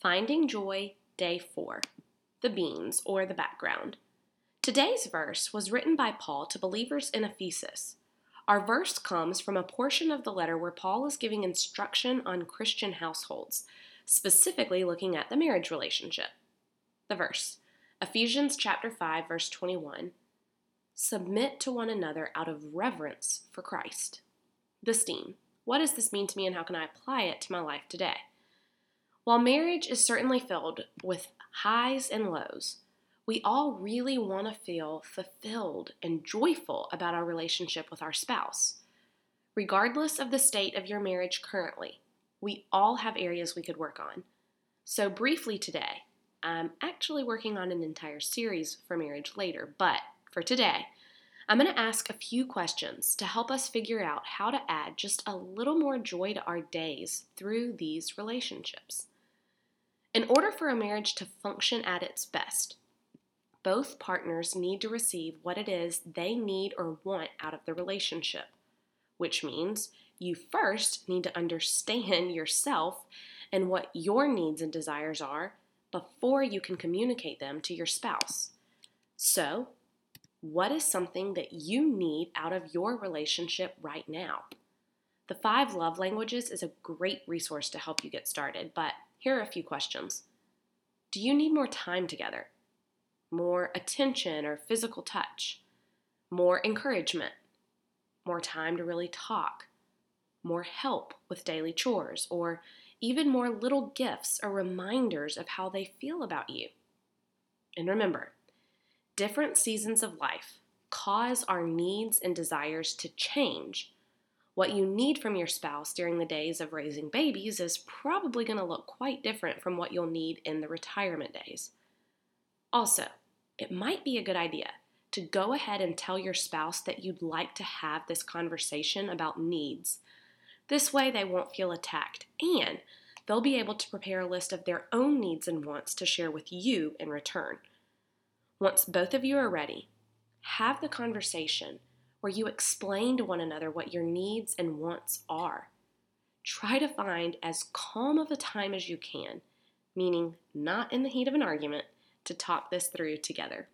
Finding Joy, Day 4 The Beans or the Background. Today's verse was written by Paul to believers in Ephesus. Our verse comes from a portion of the letter where Paul is giving instruction on Christian households, specifically looking at the marriage relationship. The verse Ephesians chapter 5 verse 21 Submit to one another out of reverence for Christ. The steam. What does this mean to me and how can I apply it to my life today? While marriage is certainly filled with highs and lows, we all really want to feel fulfilled and joyful about our relationship with our spouse. Regardless of the state of your marriage currently, we all have areas we could work on. So, briefly today, I'm actually working on an entire series for marriage later, but for today, I'm going to ask a few questions to help us figure out how to add just a little more joy to our days through these relationships. In order for a marriage to function at its best, both partners need to receive what it is they need or want out of the relationship, which means you first need to understand yourself and what your needs and desires are before you can communicate them to your spouse. So, what is something that you need out of your relationship right now? The Five Love Languages is a great resource to help you get started, but here are a few questions. Do you need more time together? More attention or physical touch? More encouragement? More time to really talk? More help with daily chores? Or even more little gifts or reminders of how they feel about you? And remember, different seasons of life cause our needs and desires to change what you need from your spouse during the days of raising babies is probably going to look quite different from what you'll need in the retirement days. Also, it might be a good idea to go ahead and tell your spouse that you'd like to have this conversation about needs. This way, they won't feel attacked and they'll be able to prepare a list of their own needs and wants to share with you in return. Once both of you are ready, have the conversation where you explain to one another what your needs and wants are. Try to find as calm of a time as you can, meaning not in the heat of an argument, to talk this through together.